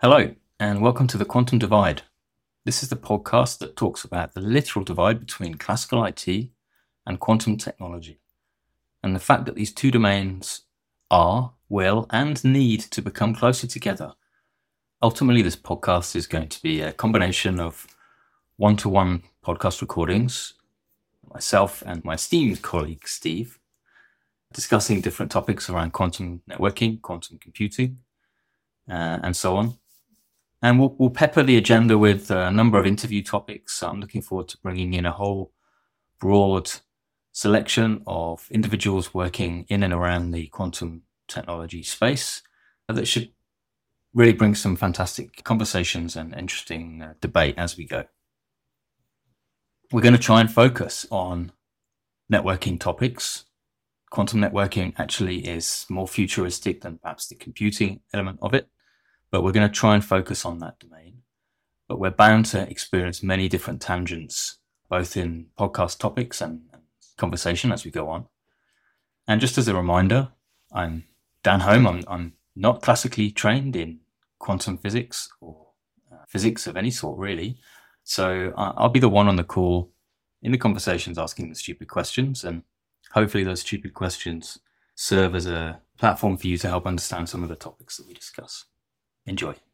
Hello, and welcome to the Quantum Divide. This is the podcast that talks about the literal divide between classical IT and quantum technology, and the fact that these two domains are, will, and need to become closer together. Ultimately, this podcast is going to be a combination of one to one podcast recordings, myself and my esteemed colleague Steve, discussing different topics around quantum networking, quantum computing, uh, and so on. And we'll, we'll pepper the agenda with a number of interview topics. I'm looking forward to bringing in a whole broad selection of individuals working in and around the quantum technology space that should really bring some fantastic conversations and interesting uh, debate as we go. We're going to try and focus on networking topics. Quantum networking actually is more futuristic than perhaps the computing element of it but we're going to try and focus on that domain. But we're bound to experience many different tangents, both in podcast topics and, conversation as we go on. And just as a reminder, I'm Dan Holme. I'm, I'm not classically trained in quantum physics or uh, physics of any sort, really. So uh, I'll be the one on the call in the conversations asking the stupid questions. And hopefully, those stupid questions serve as a platform for you to help understand some of the topics that we discuss. Enjoy.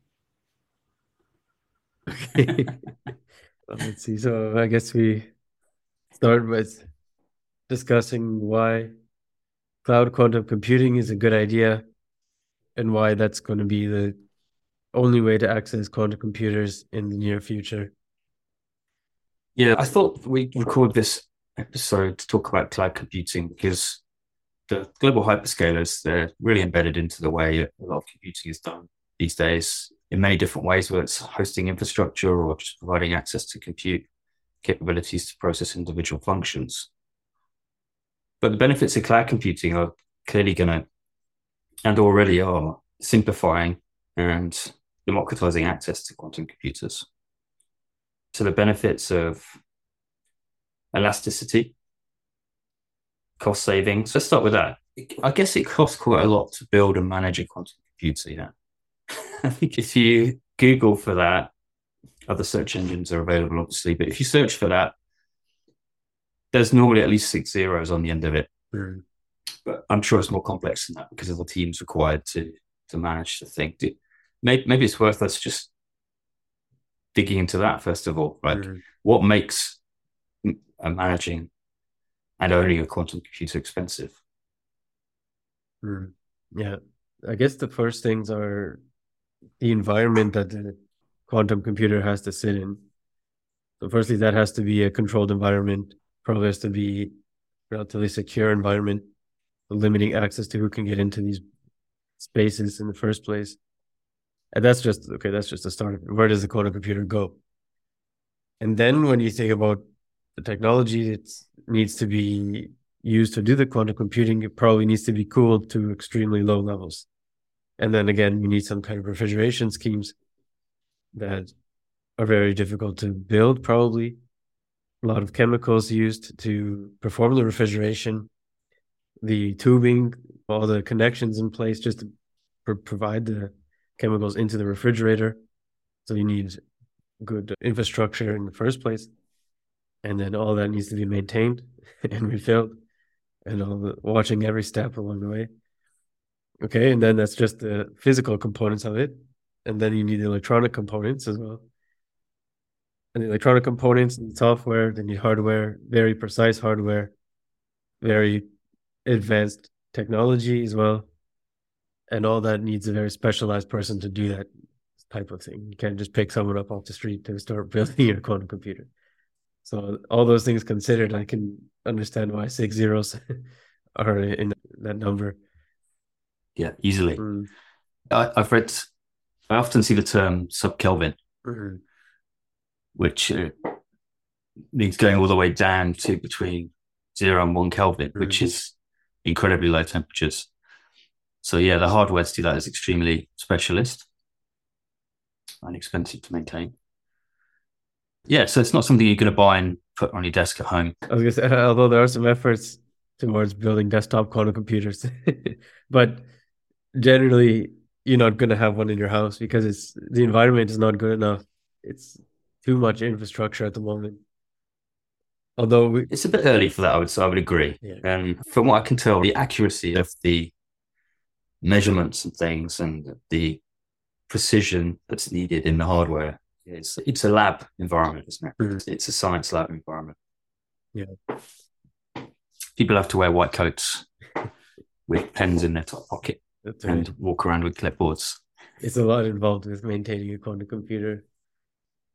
Okay. Let's see. So I guess we start with discussing why cloud quantum computing is a good idea and why that's going to be the only way to access quantum computers in the near future. Yeah, I thought we'd record this episode to talk about cloud computing because the global hyperscalers, they're really embedded into the way a lot of computing is done these days in many different ways, whether it's hosting infrastructure or just providing access to compute capabilities to process individual functions. But the benefits of cloud computing are clearly going to, and already are, simplifying and democratizing access to quantum computers. So the benefits of elasticity, cost savings. Let's start with that. I guess it costs quite a lot to build and manage a quantum computer. Know, I think if you Google for that, other search engines are available, obviously, but if you search for that, there's normally at least six zeros on the end of it. Mm. But I'm sure it's more complex than that because of the teams required to to manage the thing. Maybe, maybe it's worth us just digging into that first of all. Like, mm. what makes managing and owning a quantum computer expensive? Mm. Yeah, I guess the first things are the environment that the quantum computer has to sit in. So, firstly, that has to be a controlled environment. Probably has to be relatively secure environment, limiting access to who can get into these spaces in the first place. And that's just okay. That's just a start. Where does the quantum computer go? And then when you think about the technology that needs to be used to do the quantum computing, it probably needs to be cooled to extremely low levels. And then again, you need some kind of refrigeration schemes that are very difficult to build, probably. A lot of chemicals used to perform the refrigeration, the tubing, all the connections in place just to pr- provide the chemicals into the refrigerator. So you need good infrastructure in the first place. And then all that needs to be maintained and refilled and all the, watching every step along the way. Okay, and then that's just the physical components of it, and then you need the electronic components as well. And the electronic components and software, then you hardware, very precise hardware, very advanced technology as well, and all that needs a very specialized person to do that type of thing. You can't just pick someone up off the street to start building your quantum computer. So all those things considered, I can understand why six zeros are in that number. Yeah, easily. Mm. I, have read. I often see the term sub Kelvin, mm-hmm. which uh, means going all the way down to between zero and one Kelvin, mm-hmm. which is incredibly low temperatures. So yeah, the hardware to do that is extremely specialist and expensive to maintain. Yeah, so it's not something you're going to buy and put on your desk at home. I was going to say, although there are some efforts towards building desktop quantum computers, but generally you're not going to have one in your house because it's the environment is not good enough. It's too much infrastructure at the moment. Although we, it's a bit early for that, I would say. I would agree. Yeah. And from what I can tell, the accuracy of the measurements and things and the precision that's needed in the hardware is it's a lab environment, isn't it? Mhm. It's a science lab environment. Yeah. People have to wear white coats with pens in their top pocket that's and right. walk around with clipboards. it's a lot involved with maintaining a quantum computer.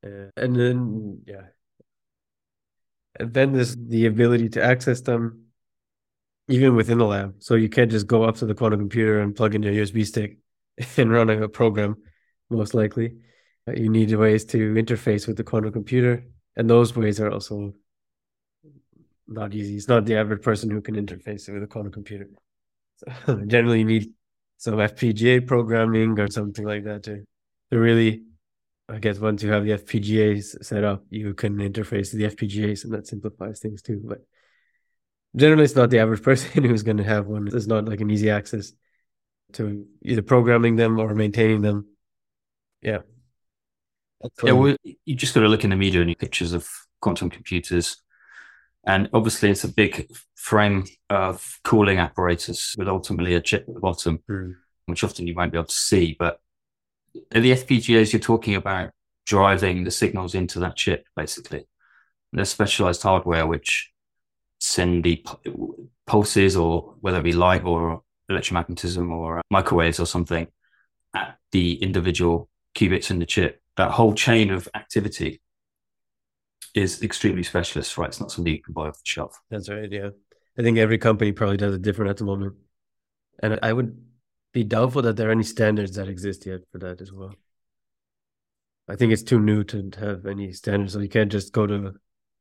Uh, and then, yeah. And then there's the ability to access them even within the lab. So you can't just go up to the quantum computer and plug in your USB stick and run a program, most likely. You need ways to interface with the quantum computer. And those ways are also not easy. It's not the average person who can interface with a quantum computer. So generally, you need some FPGA programming or something like that to, to really, I guess, once you have the FPGAs set up, you can interface the FPGAs and that simplifies things too. But generally, it's not the average person who's going to have one. It's not like an easy access to either programming them or maintaining them. Yeah. Yeah, well, you just got to look in the media and pictures of quantum computers. And obviously, it's a big frame of cooling apparatus with ultimately a chip at the bottom, Mm. which often you won't be able to see. But the FPGAs you're talking about driving the signals into that chip, basically. There's specialized hardware which send the pulses, or whether it be light or electromagnetism or microwaves or something, at the individual qubits in the chip. That whole chain of activity is extremely specialist, right? It's not something you can buy off the shelf. That's right. Yeah. I think every company probably does it different at the moment. And I would be doubtful that there are any standards that exist yet for that as well. I think it's too new to have any standards. So you can't just go to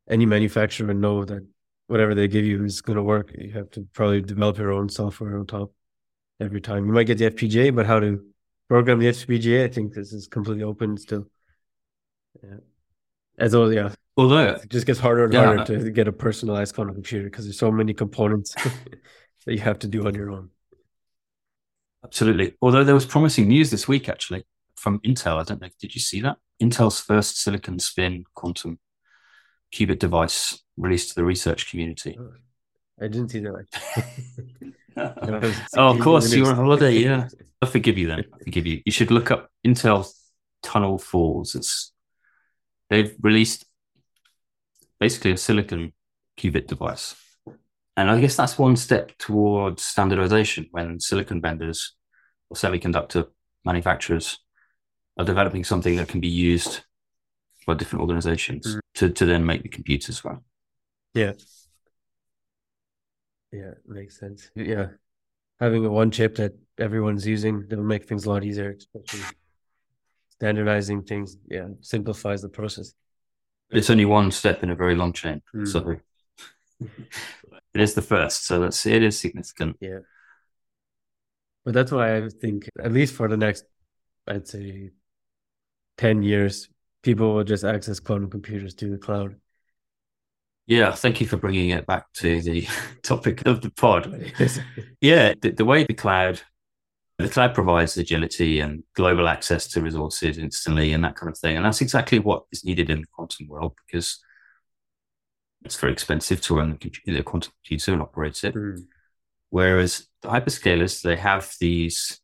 any manufacturer and know that whatever they give you is going to work. You have to probably develop your own software on top every time. You might get the FPGA, but how to program the FPGA, I think this is completely open still. Yeah. As well, yeah, Although, it just gets harder and Yeah. harder to get a personalized quantum computer because there's so many components that you have to do on your own. absolutely. Although there was promising news this week, actually, from Intel. I don't know. Did you see that? Intel's first silicon spin quantum qubit device released to the research community. Oh, I didn't see that. oh, of course, you were on holiday. Yeah. I forgive you then. I forgive you. You should look up Intel Tunnel Falls. It's they've released basically a silicon qubit device. And I guess that's one step towards standardization when silicon vendors or semiconductor manufacturers are developing something that can be used by different organizations Mm. to, to then make the computers well. Yeah. Yeah, makes sense. Yeah. Having a one chip that everyone's using, that'll make things a lot easier, especially standardizing things. Yeah, simplifies the process. It's only one step in a very long chain. Mm. So it is the first. So that's it is significant. Yeah. But that's why I think, at least for the next, I'd say, 10 years, people will just access quantum computers to the cloud. Yeah, thank you for bringing it back to the topic of the pod. Yeah, the, the way the cloud, the cloud provides agility and global access to resources instantly and that kind of thing. And that's exactly what is needed in the quantum world because it's very expensive to run the, quantum computer and operate it. Mm. Whereas the hyperscalers, they have these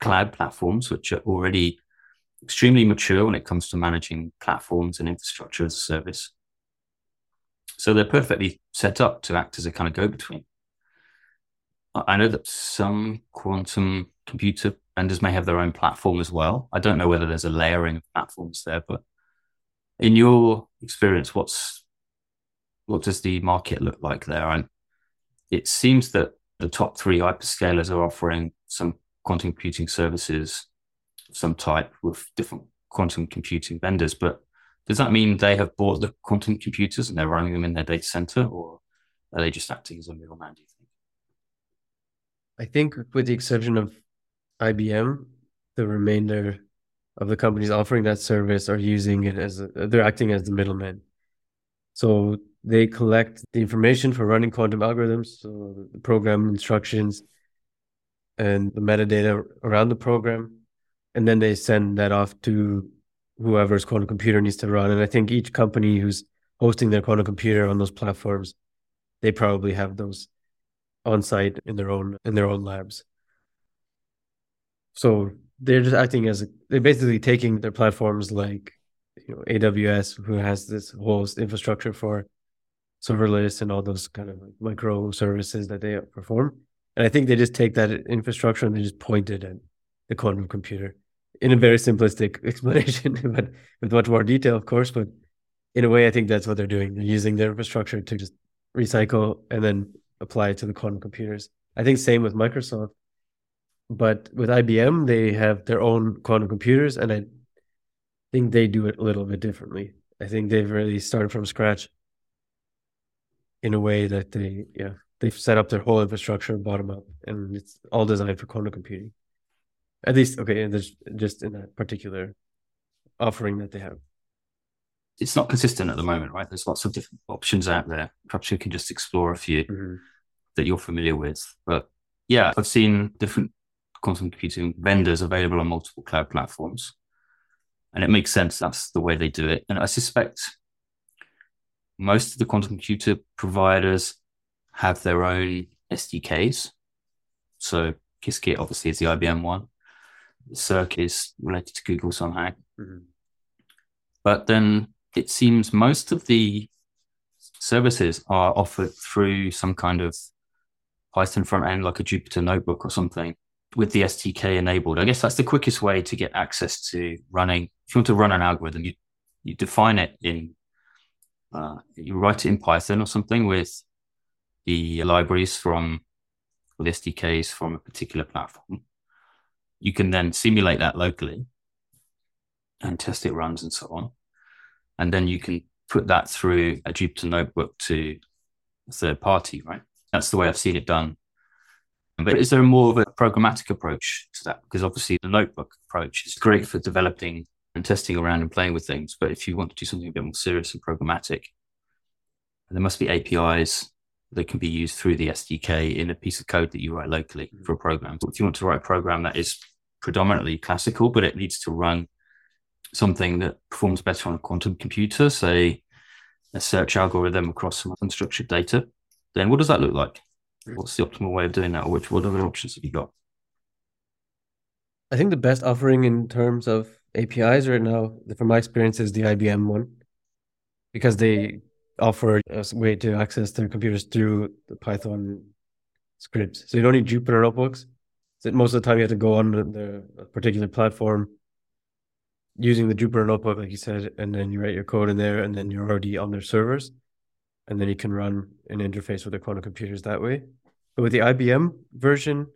cloud platforms which are already extremely mature when it comes to managing platforms and infrastructure as a service. So they're perfectly set up to act as a kind of go between. I know that some quantum computer vendors may have their own platform as well. I don't know whether there's a layering of platforms there, but in your experience, what's what does the market look like there? And it seems that the top three hyperscalers are offering some quantum computing services of some type with different quantum computing vendors, but does that mean they have bought the quantum computers and they're running them in their data center, or are they just acting as a middleman? Do you think? I think, with the exception of IBM, the remainder of the companies offering that service are using it as a, they're acting as the middleman. So they collect the information for running quantum algorithms, so the program instructions, and the metadata around the program. And then they send that off to whoever's quantum computer needs to run. And I think each company who's hosting their quantum computer on those platforms, they probably have those on site in their own in their own labs. So they're just acting as they're basically taking their platforms like you know AWS, who has this whole infrastructure for serverless and all those kind of like micro services that they perform. And I think they just take that infrastructure and they just point it at the quantum computer in a very simplistic explanation, but with much more detail, of course. But in a way, I think that's what they're doing. They're using their infrastructure to just recycle and then apply it to the quantum computers. I think same with Microsoft. But with IBM, they have their own quantum computers, and I think they do it a little bit differently. I think they've really started from scratch in a way that they, yeah, they've set up their whole infrastructure bottom up, and it's all designed for quantum computing. At least, okay, and there's just in that particular offering that they have. It's not consistent at the moment, right? There's lots of different options out there. Perhaps you can just explore a few mm-hmm. that you're familiar with. But yeah, I've seen different quantum computing vendors available on multiple cloud platforms. And it makes sense that's the way they do it. And I suspect most of the quantum computer providers have their own SDKs. So Qiskit obviously is the IBM one. Cirq is related to Google somehow. Mm-hmm. But then it seems most of the services are offered through some kind of Python front end, like a Jupyter notebook or something with the SDK enabled. I guess that's the quickest way to get access to running. If you want to run an algorithm, you you define it in uh, you write it in Python or something with the libraries from or the SDKs from a particular platform. You can then simulate that locally and test it runs and so on. And then you can put that through a Jupyter notebook to a third party, right? That's the way I've seen it done but is there more of a programmatic approach to that? Because obviously the notebook approach is great for developing and testing around and playing with things. But if you want to do something a bit more serious and programmatic, there must be APIs that can be used through the SDK in a piece of code that you write locally mm-hmm. for a program. So if you want to write a program that is predominantly classical, but it needs to run something that performs better on a quantum computer, say a search algorithm across some unstructured data, then what does that look like? What's the optimal way of doing that, which what other options have you got? I think the best offering in terms of APIs right now, from my experience, is the IBM one, because they offer a way to access their computers through the Python scripts. So you don't need Jupyter notebooks. So most of the time, you have to go on the particular platform using the Jupyter notebook, like you said, and then you write your code in there, and then you're already on their servers and then you can run an interface with the quantum computers that way. But with the IBM version,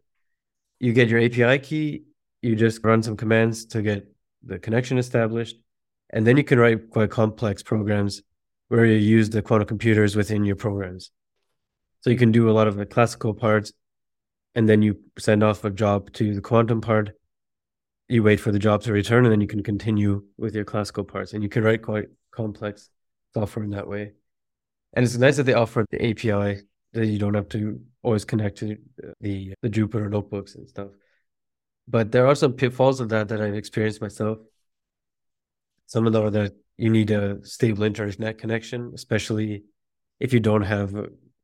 you get your API key, you just run some commands to get the connection established, and then you can write quite complex programs where you use the quantum computers within your programs. So you can do a lot of the classical parts, and then you send off a job to the quantum part. You wait for the job to return, and then you can continue with your classical parts. And you can write quite complex software in that way. And it's nice that they offer the API that you don't have to always connect to the the Jupyter notebooks and stuff. But there are some pitfalls of that that I've experienced myself. Some of them are that you need a stable internet connection, especially if you don't have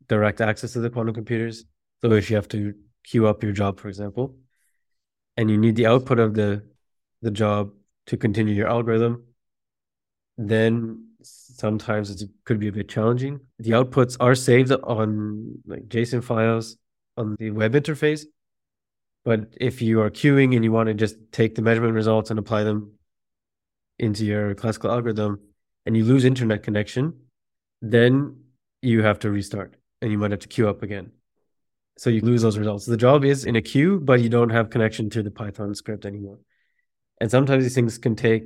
direct access to the quantum computers. So if you have to queue up your job, for example, and you need the output of the the job to continue your algorithm, then sometimes it could be a bit challenging. The outputs are saved on like JSON files on the web interface. But if you are queuing and you want to just take the measurement results and apply them into your classical algorithm and you lose internet connection, then you have to restart and you might have to queue up again. So you lose those results. The job is in a queue, but you don't have connection to the Python script anymore. And sometimes these things can take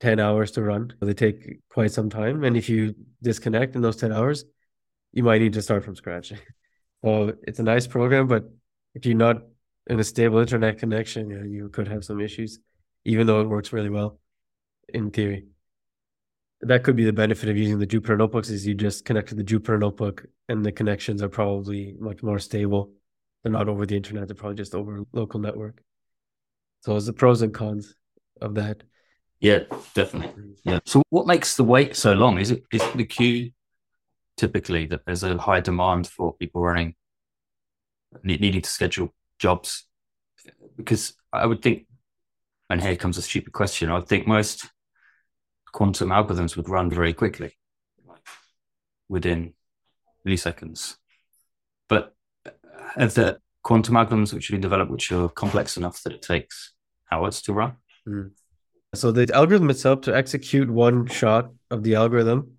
10 hours to run. They take quite some time. And if you disconnect in those 10 hours, you might need to start from scratch. so it's a nice program, but if you're not in a stable internet connection, you, know, you could have some issues, even though it works really well in theory. That could be the benefit of using the Jupyter notebooks is you just connect to the Jupyter notebook and the connections are probably much more stable they're not over the internet, they're probably just over local network. So it's the pros and cons of that. Yeah, definitely. Yeah. So what makes the wait so long? Is it is the queue typically that there's a high demand for people running needing to schedule jobs? Because I would think and here comes a stupid question. I think most quantum algorithms would run very quickly, like within milliseconds. But are there quantum algorithms which have been developed which are complex enough that it takes hours to run? Mm. So the algorithm itself to execute one shot of the algorithm,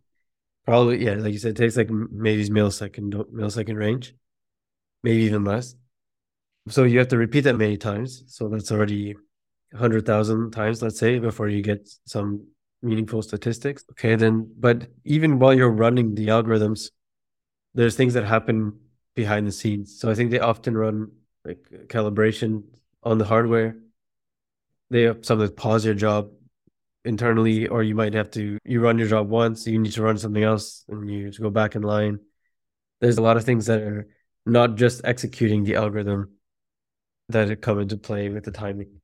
probably yeah, like you said, takes like maybe millisecond millisecond range, maybe even less. So you have to repeat that many times. So that's already hundred thousand times, let's say, before you get some meaningful statistics. Okay, then, but even while you're running the algorithms, there's things that happen behind the scenes. So I think they often run like calibration on the hardware. They have something sometimes pause your job internally, or you might have to you run your job once, you need to run something else, and you go back in line. There's a lot of things that are not just executing the algorithm that come into play with the timing.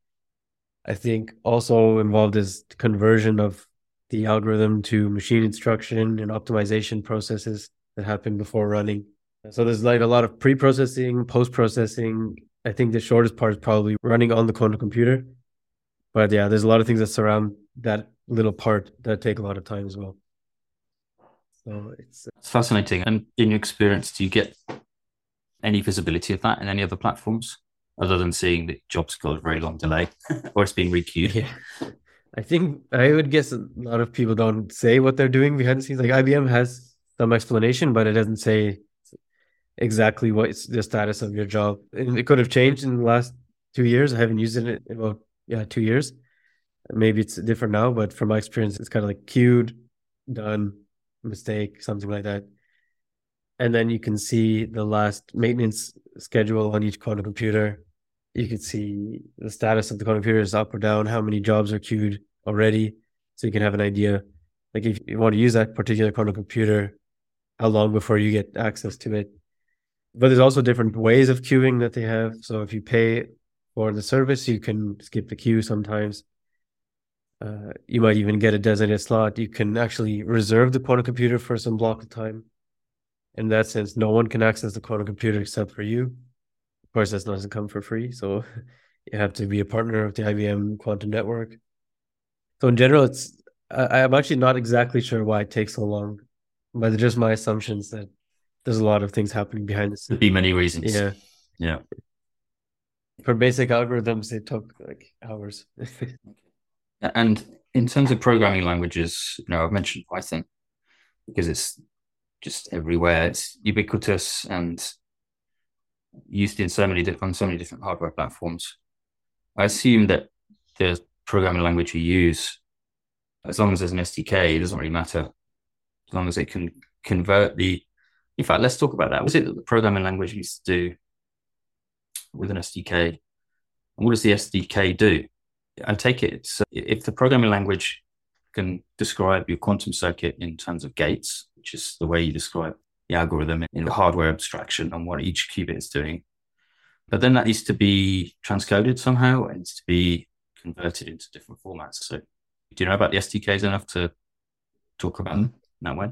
I think also involved is conversion of the algorithm to machine instruction and optimization processes that happen before running. So there's like a lot of pre-processing, post-processing. I think the shortest part is probably running on the quantum computer. But yeah, there's a lot of things that surround that little part that take a lot of time as well. So it's, uh, it's fascinating. And in your experience, do you get any visibility of that in any other platforms? Other than seeing that jobs got a very long delay or it's being requeued. Yeah. I think I would guess a lot of people don't say what they're doing behind the scenes. Like IBM has some explanation, but it doesn't say exactly what's the status of your job. And it could have changed in the last two years. I haven't used it in about yeah two years. Maybe it's different now, but from my experience, it's kind of like queued, done, mistake, something like that. And then you can see the last maintenance schedule on each quantum computer you can see the status of the quantum computer is up or down, how many jobs are queued already. So you can have an idea. Like if you want to use that particular quantum computer, how long before you get access to it. But there's also different ways of queuing that they have. So if you pay for the service, you can skip the queue sometimes. Uh, you might even get a designated slot. You can actually reserve the quantum computer for some block of time. In that sense, no one can access the quantum computer except for you course, that doesn't come for free. So you have to be a partner of the IBM Quantum Network. So in general, it's I, I'm actually not exactly sure why it takes so long, but just my assumptions that there's a lot of things happening behind the scenes. Could be many reasons. Yeah. Yeah. For basic algorithms, it took like hours. and in terms of programming languages, you know, I've mentioned Python because it's just everywhere. It's ubiquitous and used in so many on so many different hardware platforms. I assume that the programming language you use, as long as there's an SDK, it doesn't really matter. As long as it can convert the. In fact, let's talk about that. What is it that the programming language used to do with an SDK? And what does the SDK do? I take it so if the programming language can describe your quantum circuit in terms of gates, which is the way you describe the algorithm in the hardware abstraction on what each qubit is doing. But then that needs to be transcoded somehow. It needs to be converted into different formats. So, do you know about the SDKs enough to talk about them that way?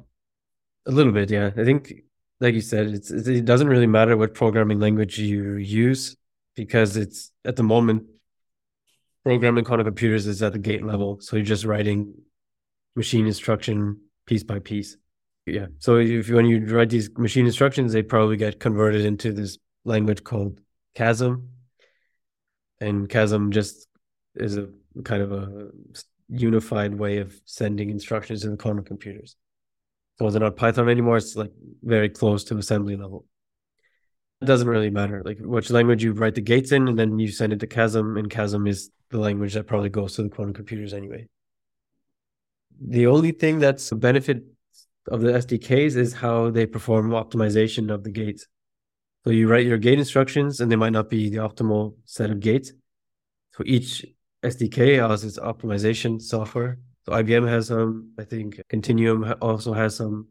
A little bit, yeah. I think, like you said, it's, it doesn't really matter what programming language you use because it's at the moment programming quantum computers is at the gate level. So you're just writing machine instruction piece by piece. Yeah. So if when you write these machine instructions, they probably get converted into this language called QASM, And QASM just is a kind of a unified way of sending instructions to the quantum computers. So they're not Python anymore. It's like very close to assembly level. It doesn't really matter like which language you write the gates in, and then you send it to QASM, and QASM is the language that probably goes to the quantum computers anyway. The only thing that's a benefit of the SDKs is how they perform optimization of the gates. So you write your gate instructions, and they might not be the optimal set of gates. So each SDK has its optimization software. So IBM has some, I think Quantinuum also has some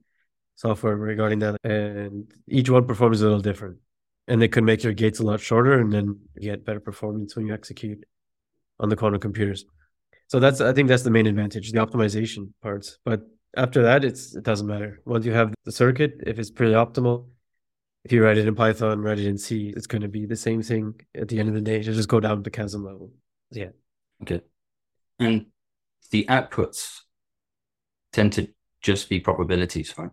software regarding that, and each one performs a little different. and they could make your gates a lot shorter and then get better performance when you execute on the quantum computers. So that's I think that's the main advantage, the optimization parts. But after that, it's it doesn't matter. Once you have the circuit, if it's pretty optimal, if you write it in Python, write it in C, it's going to be the same thing at the end of the day. You just go down to QASM level. Yeah. Okay. And the outputs tend to just be probabilities, right?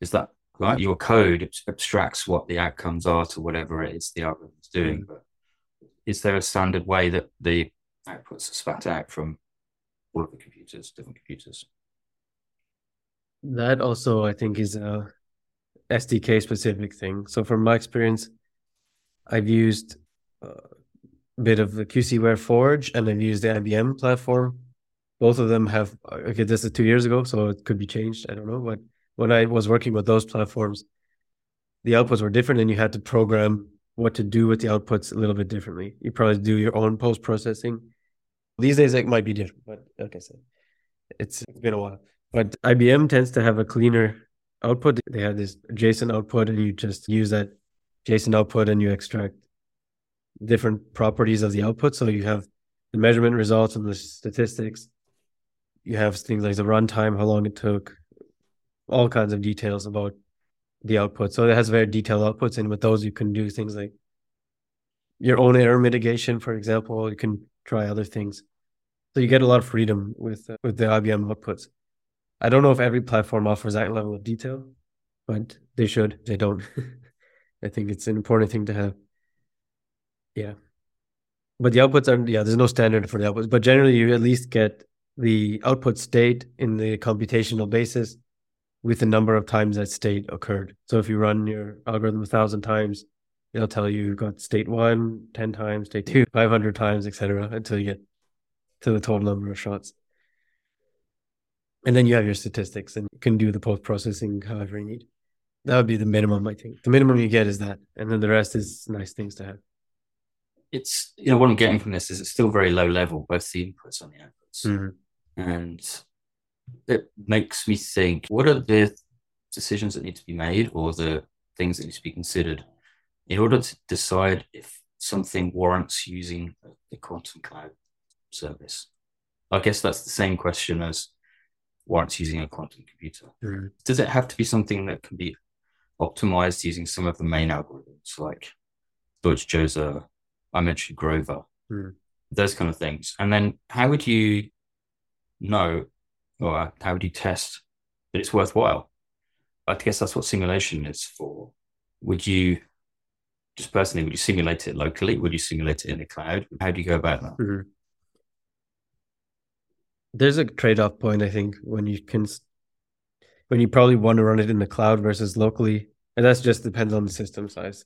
Is that right? Your code abstracts what the outcomes are to whatever it is the algorithm is doing. Mm. But is there a standard way that the outputs are spat out from all of the computers, different computers? That also, I think, is a SDK specific thing. So, from my experience, I've used a bit of the QC Ware Forge and I've used the IBM platform. Both of them have, okay, this is two years ago, so it could be changed. I don't know. But when I was working with those platforms, the outputs were different and you had to program what to do with the outputs a little bit differently. You probably do your own post processing. These days, it might be different, but like I said, it's, it's been a while. But IBM tends to have a cleaner output. They have this JSON output, and you just use that JSON output and you extract different properties of the output. So you have the measurement results and the statistics. You have things like the runtime, how long it took, all kinds of details about the output. So it has very detailed outputs, and with those you can do things like your own error mitigation, for example. You can try other things. So you get a lot of freedom with uh, with the IBM outputs. I don't know if every platform offers that level of detail, but they should. They don't. I think it's an important thing to have. Yeah. But the outputs are yeah, there's no standard for the outputs, but generally you at least get the output state in the computational basis with the number of times that state occurred. So if you run your algorithm a thousand times, it'll tell you you got state one 10 times, state two 500 times, etc., until you get to the total number of shots and then you have your statistics and you can do the post processing however you need. That would be the minimum, I think. The minimum you get is that, and then the rest is nice things to have. It's you know what I'm getting from this is it's still very low level, both the inputs and the outputs, mm-hmm. and it makes me think: what are the decisions that need to be made, or the things that need to be considered in order to decide if something warrants using the quantum cloud service? I guess that's the same question as warrants using a quantum computer. Mm-hmm. Does it have to be something that can be optimized using some of the main algorithms like Deutsch-Jozsa, I mentioned Grover, mm-hmm. those kind of things? And then how would you know or how would you test that it's worthwhile? I guess that's what simulation is for. Would you just personally, would you simulate it locally? Would you simulate it in the cloud? How do you go about that? Mm-hmm there's a trade-off point i think when you can when you probably want to run it in the cloud versus locally and that's just depends on the system size.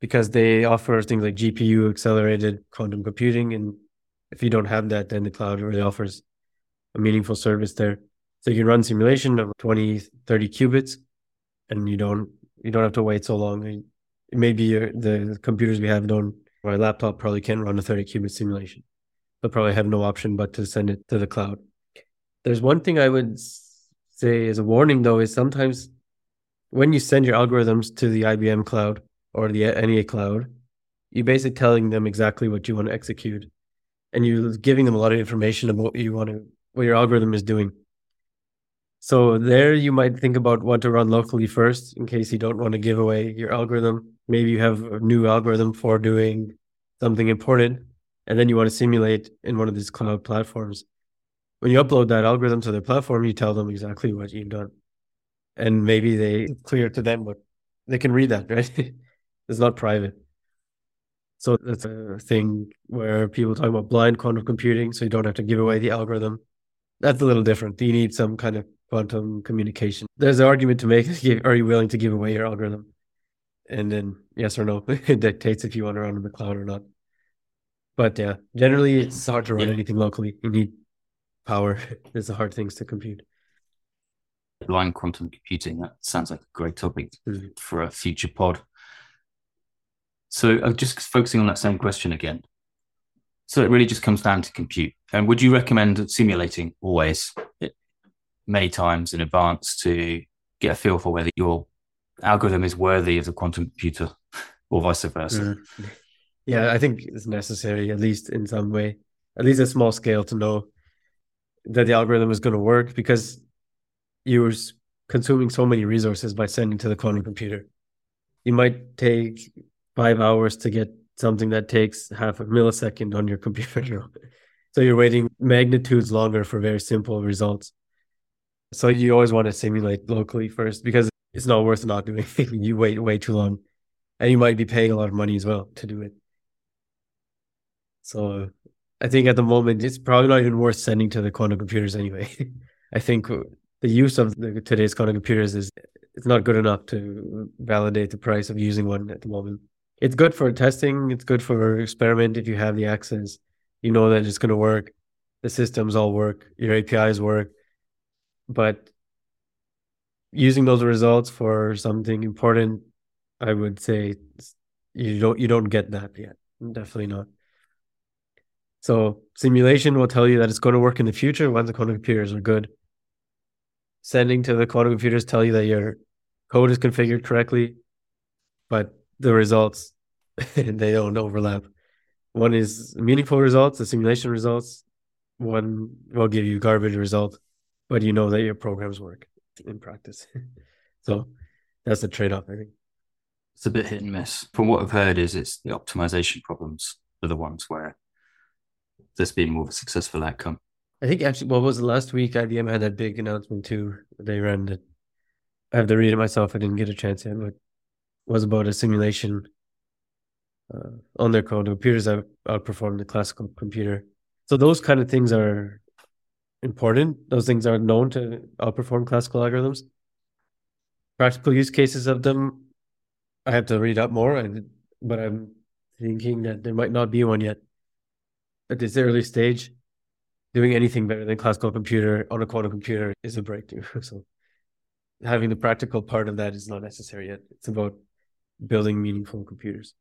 Because they offer things like gpu accelerated quantum computing and if you don't have that then the cloud really offers a meaningful service there. So you can run simulation of 20 30 qubits and you don't you don't have to wait so long. Maybe the computers we have don't my laptop probably can't run a 30 qubit simulation they'll probably have no option but to send it to the cloud. There's one thing I would say as a warning though is sometimes when you send your algorithms to the IBM cloud or the NEA cloud, you're basically telling them exactly what you want to execute, and you're giving them a lot of information about what you want to what your algorithm is doing. So there you might think about what to run locally first in case you don't want to give away your algorithm. Maybe you have a new algorithm for doing something important and then you want to simulate in one of these cloud platforms. When you upload that algorithm to their platform, you tell them exactly what you've done. And maybe they clear to them what they can read that, right? it's not private. So that's a thing where people talk about blind quantum computing, so you don't have to give away the algorithm. That's a little different. Do You need some kind of quantum communication. There's an argument to make. Are you willing to give away your algorithm? And then yes or no, it dictates if you want to run in the cloud or not. But yeah, generally it's hard to run yeah. anything locally. You need power. it's the hard things to compute. Blind quantum computing. That sounds like a great topic mm-hmm. for a future pod. So I'm just focusing on that same question again. So it really just comes down to compute. And would you recommend simulating always, it, many times in advance to get a feel for whether your algorithm is worthy of the quantum computer? or vice versa. Mm. Yeah, I think it's necessary, at least in some way, at least a small scale, to know that the algorithm is going to work because you're consuming so many resources by sending to the quantum computer. You might take five hours to get something that takes half a millisecond on your computer. so you're waiting magnitudes longer for very simple results. So you always want to simulate locally first because it's not worth not doing. you wait way too long, and you might be paying a lot of money as well to do it. So I think at the moment it's probably not even worth sending to the quantum computers anyway. I think the use of the, today's quantum computers is it's not good enough to validate the price of using one at the moment. It's good for testing. It's good for experiment if you have the access. You know that it's going to work. The systems all work. Your APIs work. But using those results for something important, I would say you don't you don't get that yet. Definitely not. So simulation will tell you that it's going to work in the future when the quantum computers are good. Sending to the quantum computers tell you that your code is configured correctly, but the results they don't overlap. One is meaningful results, the simulation results. One will give you garbage result, but you know that your programs work in practice. so that's the trade-off, I think. It's a bit hit and miss. From what I've heard, is it's the optimization problems are the ones where there's been more of a successful outcome. I think actually, what was the last week? IBM had that big announcement too. They ran it. I have to read it myself. I didn't get a chance yet, but was about a simulation uh, on their code. It appears that outperformed the classical computer. So those kind of things are important. Those things are known to outperform classical algorithms. Practical use cases of them, I have to read up more, and but I'm thinking that there might not be one yet at this early stage. Doing anything better than classical computer on a quantum computer is a breakthrough. so having the practical part of that is not necessary yet. It's about building meaningful computers.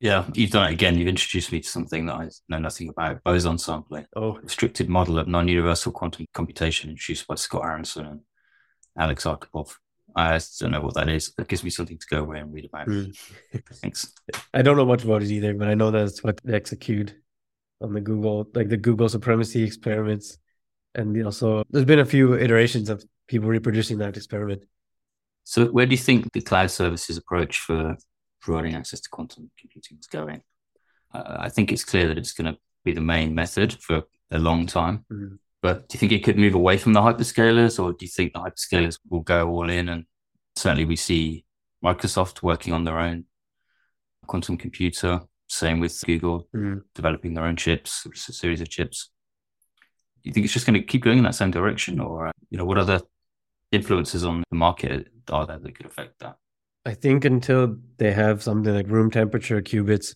Yeah, you've done it again. You've introduced me to something that I know nothing about boson sampling. Oh, restricted model of non universal quantum computation introduced by Scott Aaronson and Alex Arkhipov. I don't know what that is. That gives me something to go away and read about. Mm. Thanks. I don't know much about it either, but I know that's what they execute on the Google, like the Google supremacy experiments. And also, there's been a few iterations of people reproducing that experiment. So, where do you think the cloud services approach for providing access to quantum computing is going. I think it's clear that it's going to be the main method for a long time. Mm-hmm. But do you think it could move away from the hyperscalers, or do you think the hyperscalers will go all in? And certainly, we see Microsoft working on their own quantum computer. Same with Google mm-hmm. developing their own chips, a series of chips. Do you think it's just going to keep going in that same direction, or uh, you know, what other influences on the market are there that could affect that? I think until they have something like room temperature qubits,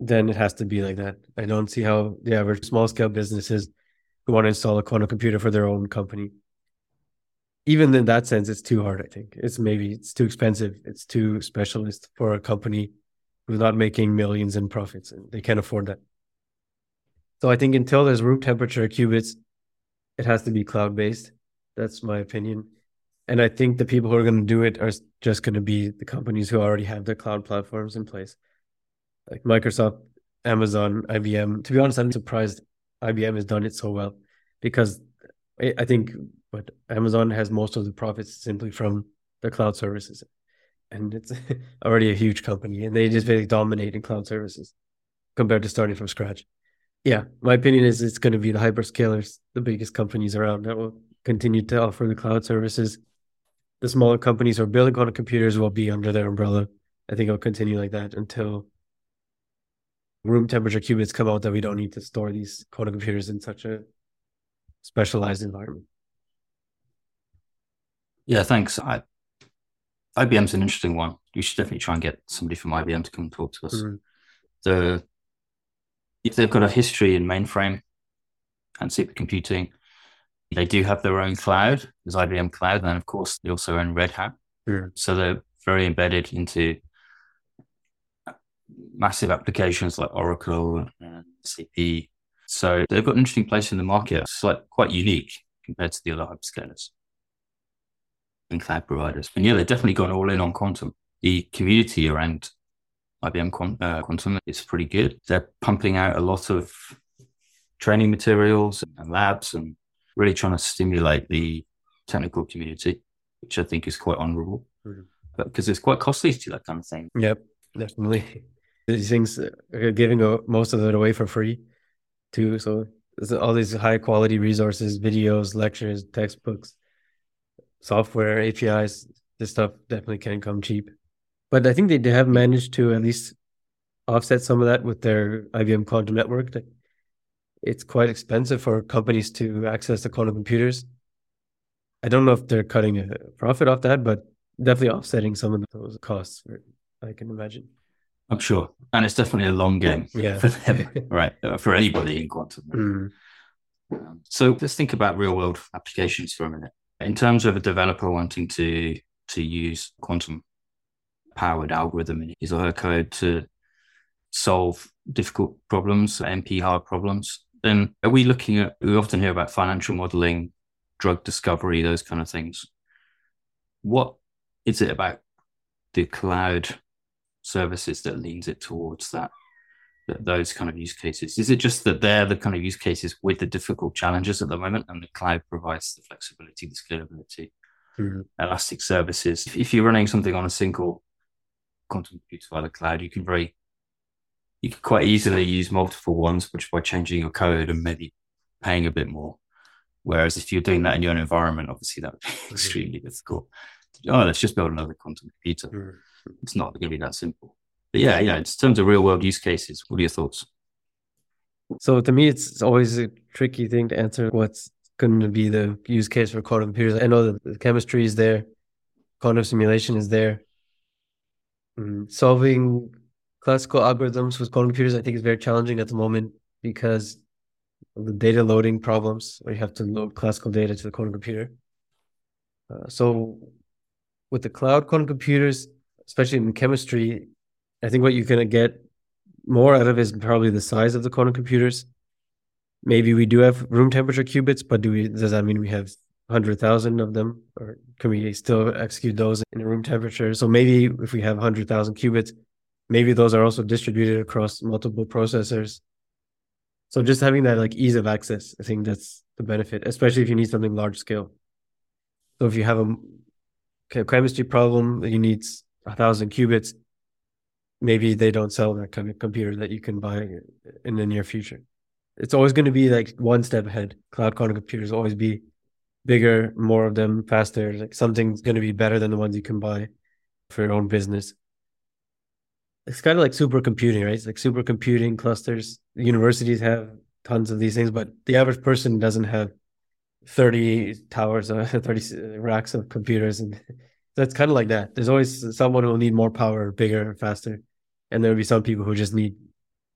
then it has to be like that. I don't see how the average small scale businesses who want to install a quantum computer for their own company. Even in that sense, it's too hard, I think. It's maybe it's too expensive. It's too specialist for a company who's not making millions in profits and they can't afford that. So I think until there's room temperature qubits, it has to be cloud based. That's my opinion. And I think the people who are going to do it are just going to be the companies who already have their cloud platforms in place, like Microsoft, Amazon, IBM. To be honest, I'm surprised IBM has done it so well because I think but Amazon has most of the profits simply from the cloud services, and it's already a huge company, and they just really dominate in cloud services compared to starting from scratch. Yeah, my opinion is it's going to be the hyperscalers, the biggest companies around that will continue to offer the cloud services the smaller companies who are building quantum computers will be under their umbrella. I think it'll continue like that until room temperature qubits come out that we don't need to store these quantum computers in such a specialized environment. Yeah, thanks. I, IBM's an interesting one. You should definitely try and get somebody from IBM to come talk to us. Mm-hmm. The they've got a history in mainframe and supercomputing. They do have their own cloud, there's IBM Cloud, and of course they also own Red Hat. So they're very embedded into massive applications like Oracle and SAP. So they've got an interesting place in the market. It's like quite unique compared to the other hyperscalers and cloud providers. And yeah, they've definitely gone all in on quantum. the community around IBM uh, Quantum is pretty good. They're pumping out a lot of training materials and labs and really trying to stimulate the technical community, which I think is quite honorable. Mm-hmm. But because it's quite costly to do that kind of thing. Yep, definitely. These things are uh, giving most of it away for free too. So all these high quality resources, videos, lectures, textbooks, software, APIs, this stuff definitely can come cheap. But I think they have managed to at least offset some of that with their IBM quantum network. It's quite expensive for companies to access the quantum computers. I don't know if they're cutting a profit off that, but definitely offsetting some of those costs, I can imagine. I'm sure. And it's definitely a long game yeah. for them, right? For anybody in quantum. Mm. Um, so let's think about real world applications for a minute. In terms of a developer wanting to to use quantum powered algorithm in his or her code to solve difficult problems, NP hard problems, then are we looking at, we often hear about financial modeling, drug discovery, those kind of things. What is it about the cloud services that leans it towards that, that those kind of use cases? Is it just that they're the kind of use cases with the difficult challenges at the moment and the cloud provides the flexibility, the scalability, mm-hmm. elastic services? If, if you're running something on a single quantum computer via the cloud, you can very you can quite easily use multiple ones, which by changing your code and maybe paying a bit more. Whereas if you're doing that in your own environment, obviously that would be mm-hmm. extremely difficult. Oh, let's just build another quantum computer. Mm-hmm. It's not going to be that simple. But yeah, yeah, in terms of real world use cases, what are your thoughts? So to me, it's always a tricky thing to answer what's going to be the use case for quantum computers. I know that the chemistry is there, quantum simulation is there. Mm, solving classical algorithms with quantum computers, I think, is very challenging at the moment because of the data loading problems where you have to load classical data to the quantum computer. Uh, so with the cloud quantum computers, especially in chemistry, I think what you're going to get more out of is probably the size of the quantum computers. Maybe we do have room temperature qubits, but do we? Does that mean we have hundred thousand of them, or can we still execute those in room temperature? So maybe if we have hundred thousand qubits, maybe those are also distributed across multiple processors. So just having that like ease of access, I think that's the benefit, especially if you need something large scale. So if you have a chemistry problem that you need a thousand qubits, maybe they don't sell that kind of computer that you can buy in the near future. It's always going to be like one step ahead. Cloud quantum computers always be bigger, more of them, faster. Like something's going to be better than the ones you can buy for your own business. It's kind of like supercomputing, right? It's like supercomputing clusters. Universities have tons of these things, but the average person doesn't have 30 towers, uh, 30 racks of computers. And that's kind of like that. There's always someone who will need more power, bigger, faster. And there'll be some people who just need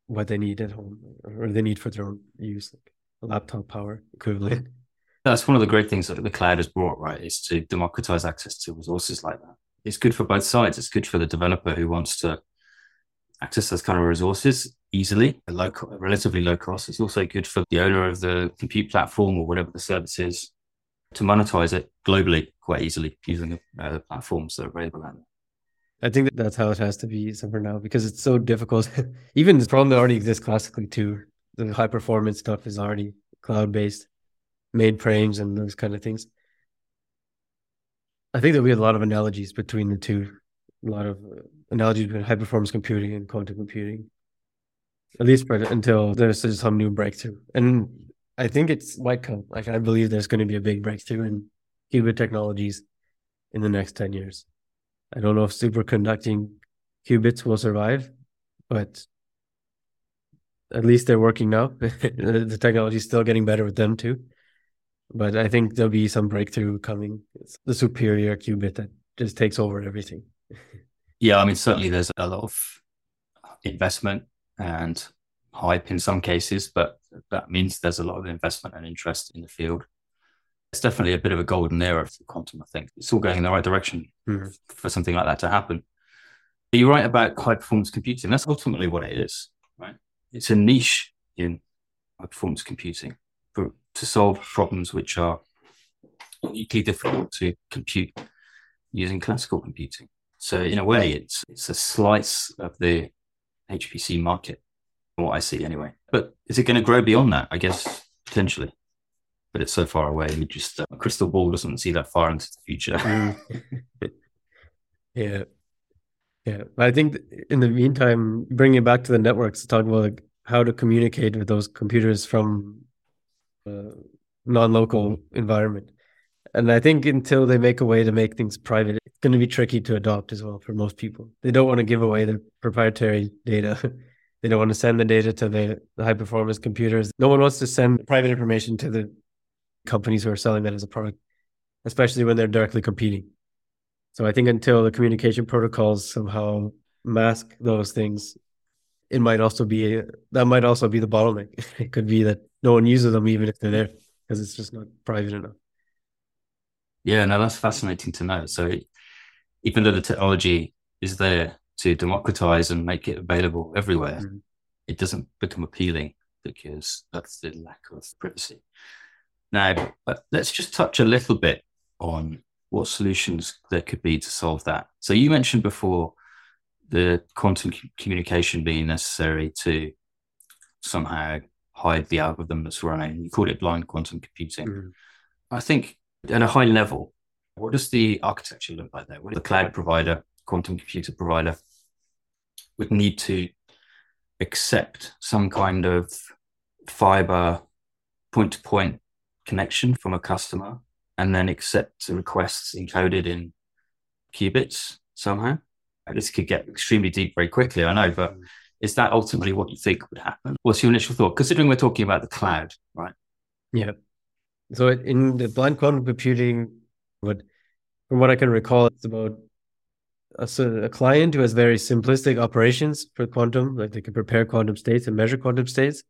what they need at home or they need for their own use, like laptop power equivalent. That's one of the great things that the cloud has brought, right? Is to democratize access to resources like that. It's good for both sides. It's good for the developer who wants to access those kind of resources easily, low, relatively low cost. It's also good for the owner of the compute platform or whatever the service is to monetize it globally quite easily using the, uh, the platforms that are available out there. I think that that's how it has to be for now because it's so difficult. Even the problem that already exists classically too. The high performance stuff is already cloud based, mainframes and those kind of things. I think there'll be a lot of analogies between the two, a lot of analogies between high performance computing and quantum computing, at least for, until there's some new breakthrough. And I think it's might come. Like I believe there's going to be a big breakthrough in qubit technologies in the next ten years. I don't know if superconducting qubits will survive, but at least they're working now. the technology is still getting better with them too. But I think there'll be some breakthrough coming. It's the superior qubit that just takes over everything. yeah, I mean, certainly there's a lot of investment and hype in some cases, but that means there's a lot of investment and interest in the field it's definitely a bit of a golden era for quantum. I think it's all going in the right direction mm. for something like that to happen. But you're right about high performance computing. That's ultimately what it is, right? It's a niche in high performance computing for to solve problems which are uniquely difficult to compute using classical computing. So in a way, it's it's a slice of the HPC market, what I see anyway. But is it going to grow beyond that? I guess potentially, but it's so far away. We just uh, crystal ball doesn't see that far into the future. Mm. yeah, yeah. But I think in the meantime, bringing it back to the networks, talk about like how to communicate with those computers from a non-local environment. And I think until they make a way to make things private, it's going to be tricky to adopt as well for most people. They don't want to give away their proprietary data. they don't want to send the data to the, the high performance computers. No one wants to send private information to the companies who are selling that as a product, especially when they're directly competing. So I think until the communication protocols somehow mask those things, it might also be that might also be the bottleneck. it could be that no one uses them even if they're there because it's just not private enough. Yeah, no, that's fascinating to know. So even though the technology is there to democratize and make it available everywhere, mm-hmm. it doesn't become appealing because that's the lack of privacy. Now, but let's just touch a little bit on what solutions there could be to solve that. So you mentioned before the quantum communication being necessary to somehow hide the algorithm that's running. You called it blind quantum computing. Mm-hmm. I think at a high level, what does the architecture look like there? What the cloud provider, quantum computer provider, would need to accept some kind of fiber point to point connection from a customer and then accept requests encoded in qubits somehow. This could get extremely deep very quickly, I know, but is that ultimately what you think would happen? What's your initial thought? Considering we're talking about the cloud, right? Yeah. So in the blind quantum computing, what from what I can recall, it's about a, a client who has very simplistic operations for quantum, like they can prepare quantum states and measure quantum states,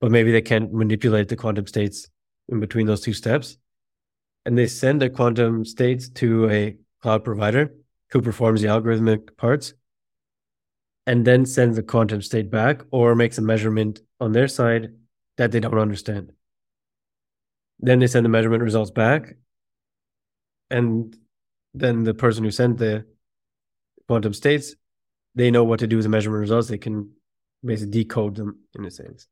but maybe they can't manipulate the quantum states in between those two steps. And they send the quantum states to a cloud provider who performs the algorithmic parts and then sends the quantum state back or makes a measurement on their side that they don't understand. Then they send the measurement results back. And then the person who sent the quantum states, they know what to do with the measurement results. They can basically decode them in a sense.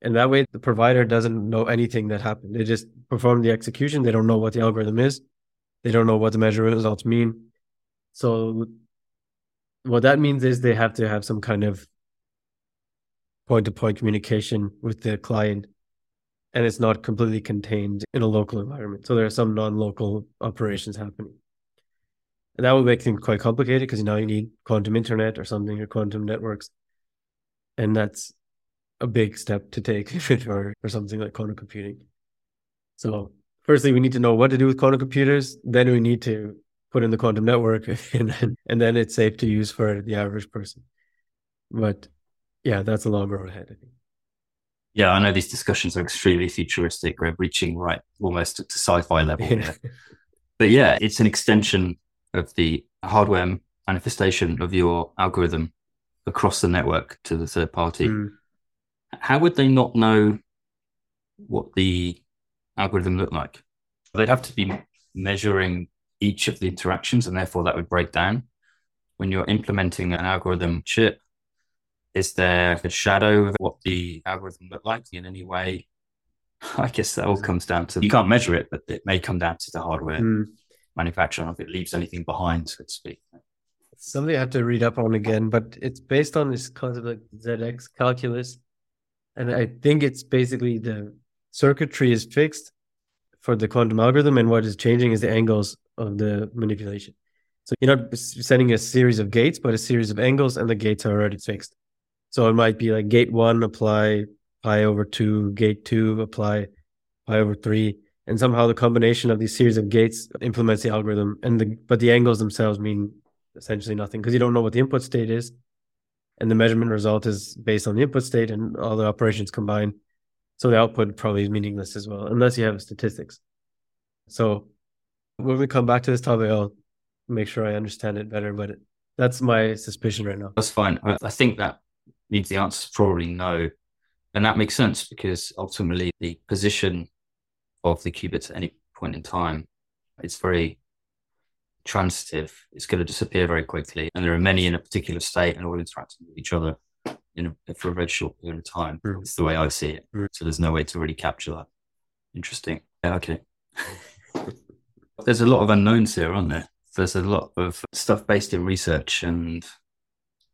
And that way, the provider doesn't know anything that happened. They just perform the execution. They don't know what the algorithm is. They don't know what the measurement results mean. So, what that means is they have to have some kind of point to point communication with the client and it's not completely contained in a local environment. So there are some non-local operations happening. And that would make things quite complicated because now you need quantum internet or something or quantum networks. And that's a big step to take for, for something like quantum computing. So firstly, we need to know what to do with quantum computers. Then we need to put in the quantum network and then, and then it's safe to use for the average person. But yeah, that's a long road ahead, I think yeah, I know these discussions are extremely futuristic. We're reaching right almost to sci-fi level. But yeah, it's an extension of the hardware manifestation of your algorithm across the network to the third party. Mm. How would they not know what the algorithm looked like? They'd have to be measuring each of the interactions, and therefore that would break down. When you're implementing an algorithm chip, is there a shadow of what the algorithm looked like in any way? I guess that all comes down to you can't measure it, but it may come down to the hardware mm. manufacturer if it leaves anything behind, so to speak. something I have to read up on again, but it's based on this concept like ZX calculus. And I think it's basically the circuitry is fixed for the quantum algorithm, and what is changing is the angles of the manipulation. So you're not sending a series of gates, but a series of angles, and the gates are already fixed. So it might be like gate one, apply pi over two, gate two, apply pi over three. And somehow the combination of these series of gates implements the algorithm. And the but the angles themselves mean essentially nothing because you don't know what the input state is. And the measurement result is based on the input state and all the operations combined. So the output probably is meaningless as well, unless you have statistics. So when we come back to this topic, I'll make sure I understand it better. But that's my suspicion right now. That's fine. I think that means the answer is probably no. And that makes sense because ultimately the position of the qubits at any point in time is very transitive. It's going to disappear very quickly. And there are many in a particular state and all interacting with each other in a, for a very short period of time. Mm. It's the way I see it. Mm. So there's no way to really capture that. Interesting. Yeah, okay. there's a lot of unknowns here, aren't there? There's a lot of stuff based in research, and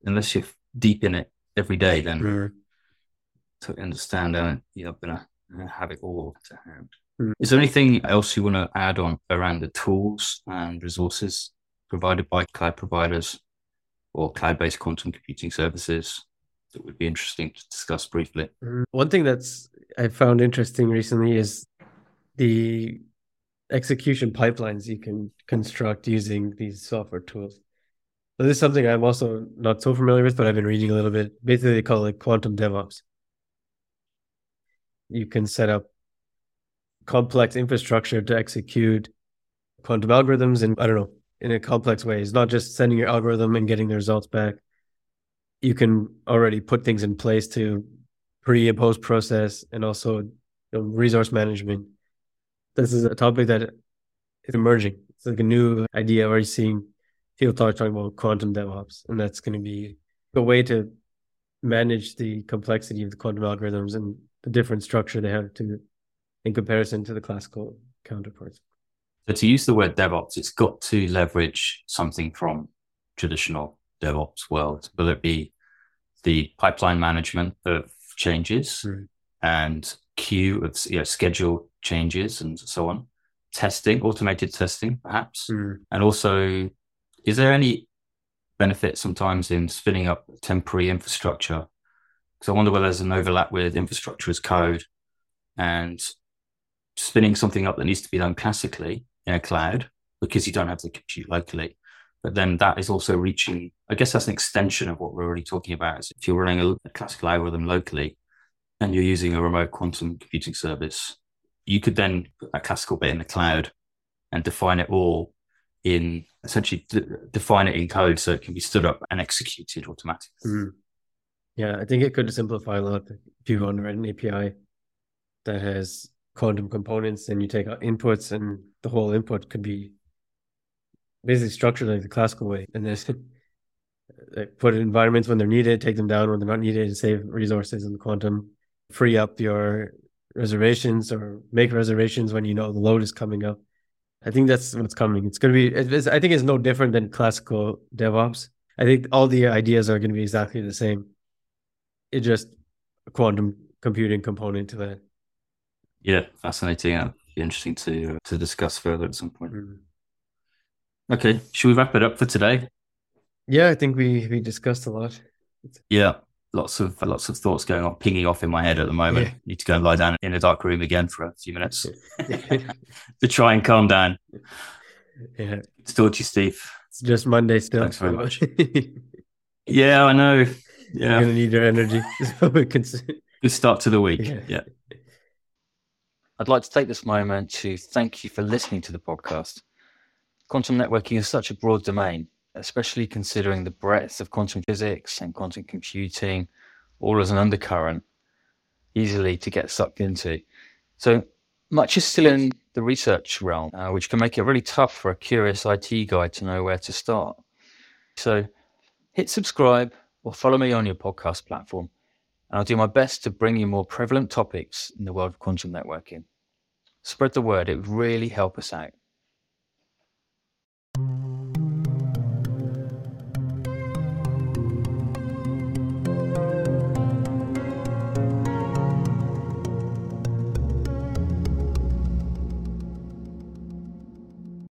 unless you're deep in it every day, then mm. to understand, uh, you're going to have it all to hand. Mm. Is there anything else you want to add on around the tools and resources provided by cloud providers or cloud based quantum computing services that would be interesting to discuss briefly? One thing that's I found interesting recently is the execution pipelines you can construct using these software tools. This is something I'm also not so familiar with, but I've been reading a little bit. Basically, they call it quantum DevOps. You can set up complex infrastructure to execute quantum algorithms and I don't know, in a complex way. It's not just sending your algorithm and getting the results back. You can already put things in place to pre and post process and also you know, resource management. This is a topic that is emerging. It's like a new idea. Already seeing people talk, talking about quantum DevOps, and that's going to be a way to manage the complexity of the quantum algorithms and the different structure they have to in comparison to the classical counterparts. So to use the word DevOps, it's got to leverage something from traditional DevOps world. Will it be the pipeline management of changes right. and queue of you know, schedule changes and so on, testing, automated testing, perhaps, mm. and also, is there any benefit sometimes in spinning up temporary infrastructure? Because I wonder whether there's an overlap with infrastructure as code and spinning something up that needs to be done classically in a cloud because you don't have the compute locally. But then that is also reaching, I guess that's an extension of what we're already talking about. Is if you're running a, a classical algorithm locally and you're using a remote quantum computing service, you could then put that classical bit in the cloud and define it all in essentially d- define it in code so it can be stood up and executed automatically. Mm. Yeah, I think it could simplify a lot if you write an API that has quantum components and you take out inputs and the whole input could be basically structured like the classical way and then put environments when they're needed take them down when they're not needed and save resources in quantum free up your reservations or make reservations when you know the load is coming up i think that's what's coming it's going to be i think it's no different than classical devops i think all the ideas are going to be exactly the same it just a quantum computing component to that yeah, fascinating. Be interesting to to discuss further at some point. Mm. Okay, should we wrap it up for today? Yeah, I think we we discussed a lot. Yeah, lots of lots of thoughts going on, pinging off in my head at the moment. Yeah. Need to go and lie down in a dark room again for a few minutes to try and calm down. Yeah, it's talk to you, Steve. It's just Monday still. Thanks very much. yeah, I know. Yeah, you're gonna need your energy. Good start to the week. yeah. yeah. I'd like to take this moment to thank you for listening to the podcast. Quantum networking is such a broad domain, especially considering the breadth of quantum physics and quantum computing, all as an undercurrent, easily to get sucked into. So much is still in the research realm, uh, which can make it really tough for a curious IT guy to know where to start. So hit subscribe or follow me on your podcast platform and I'll do my best to bring you more prevalent topics in the world of quantum networking. Spread the word, it would really help us out.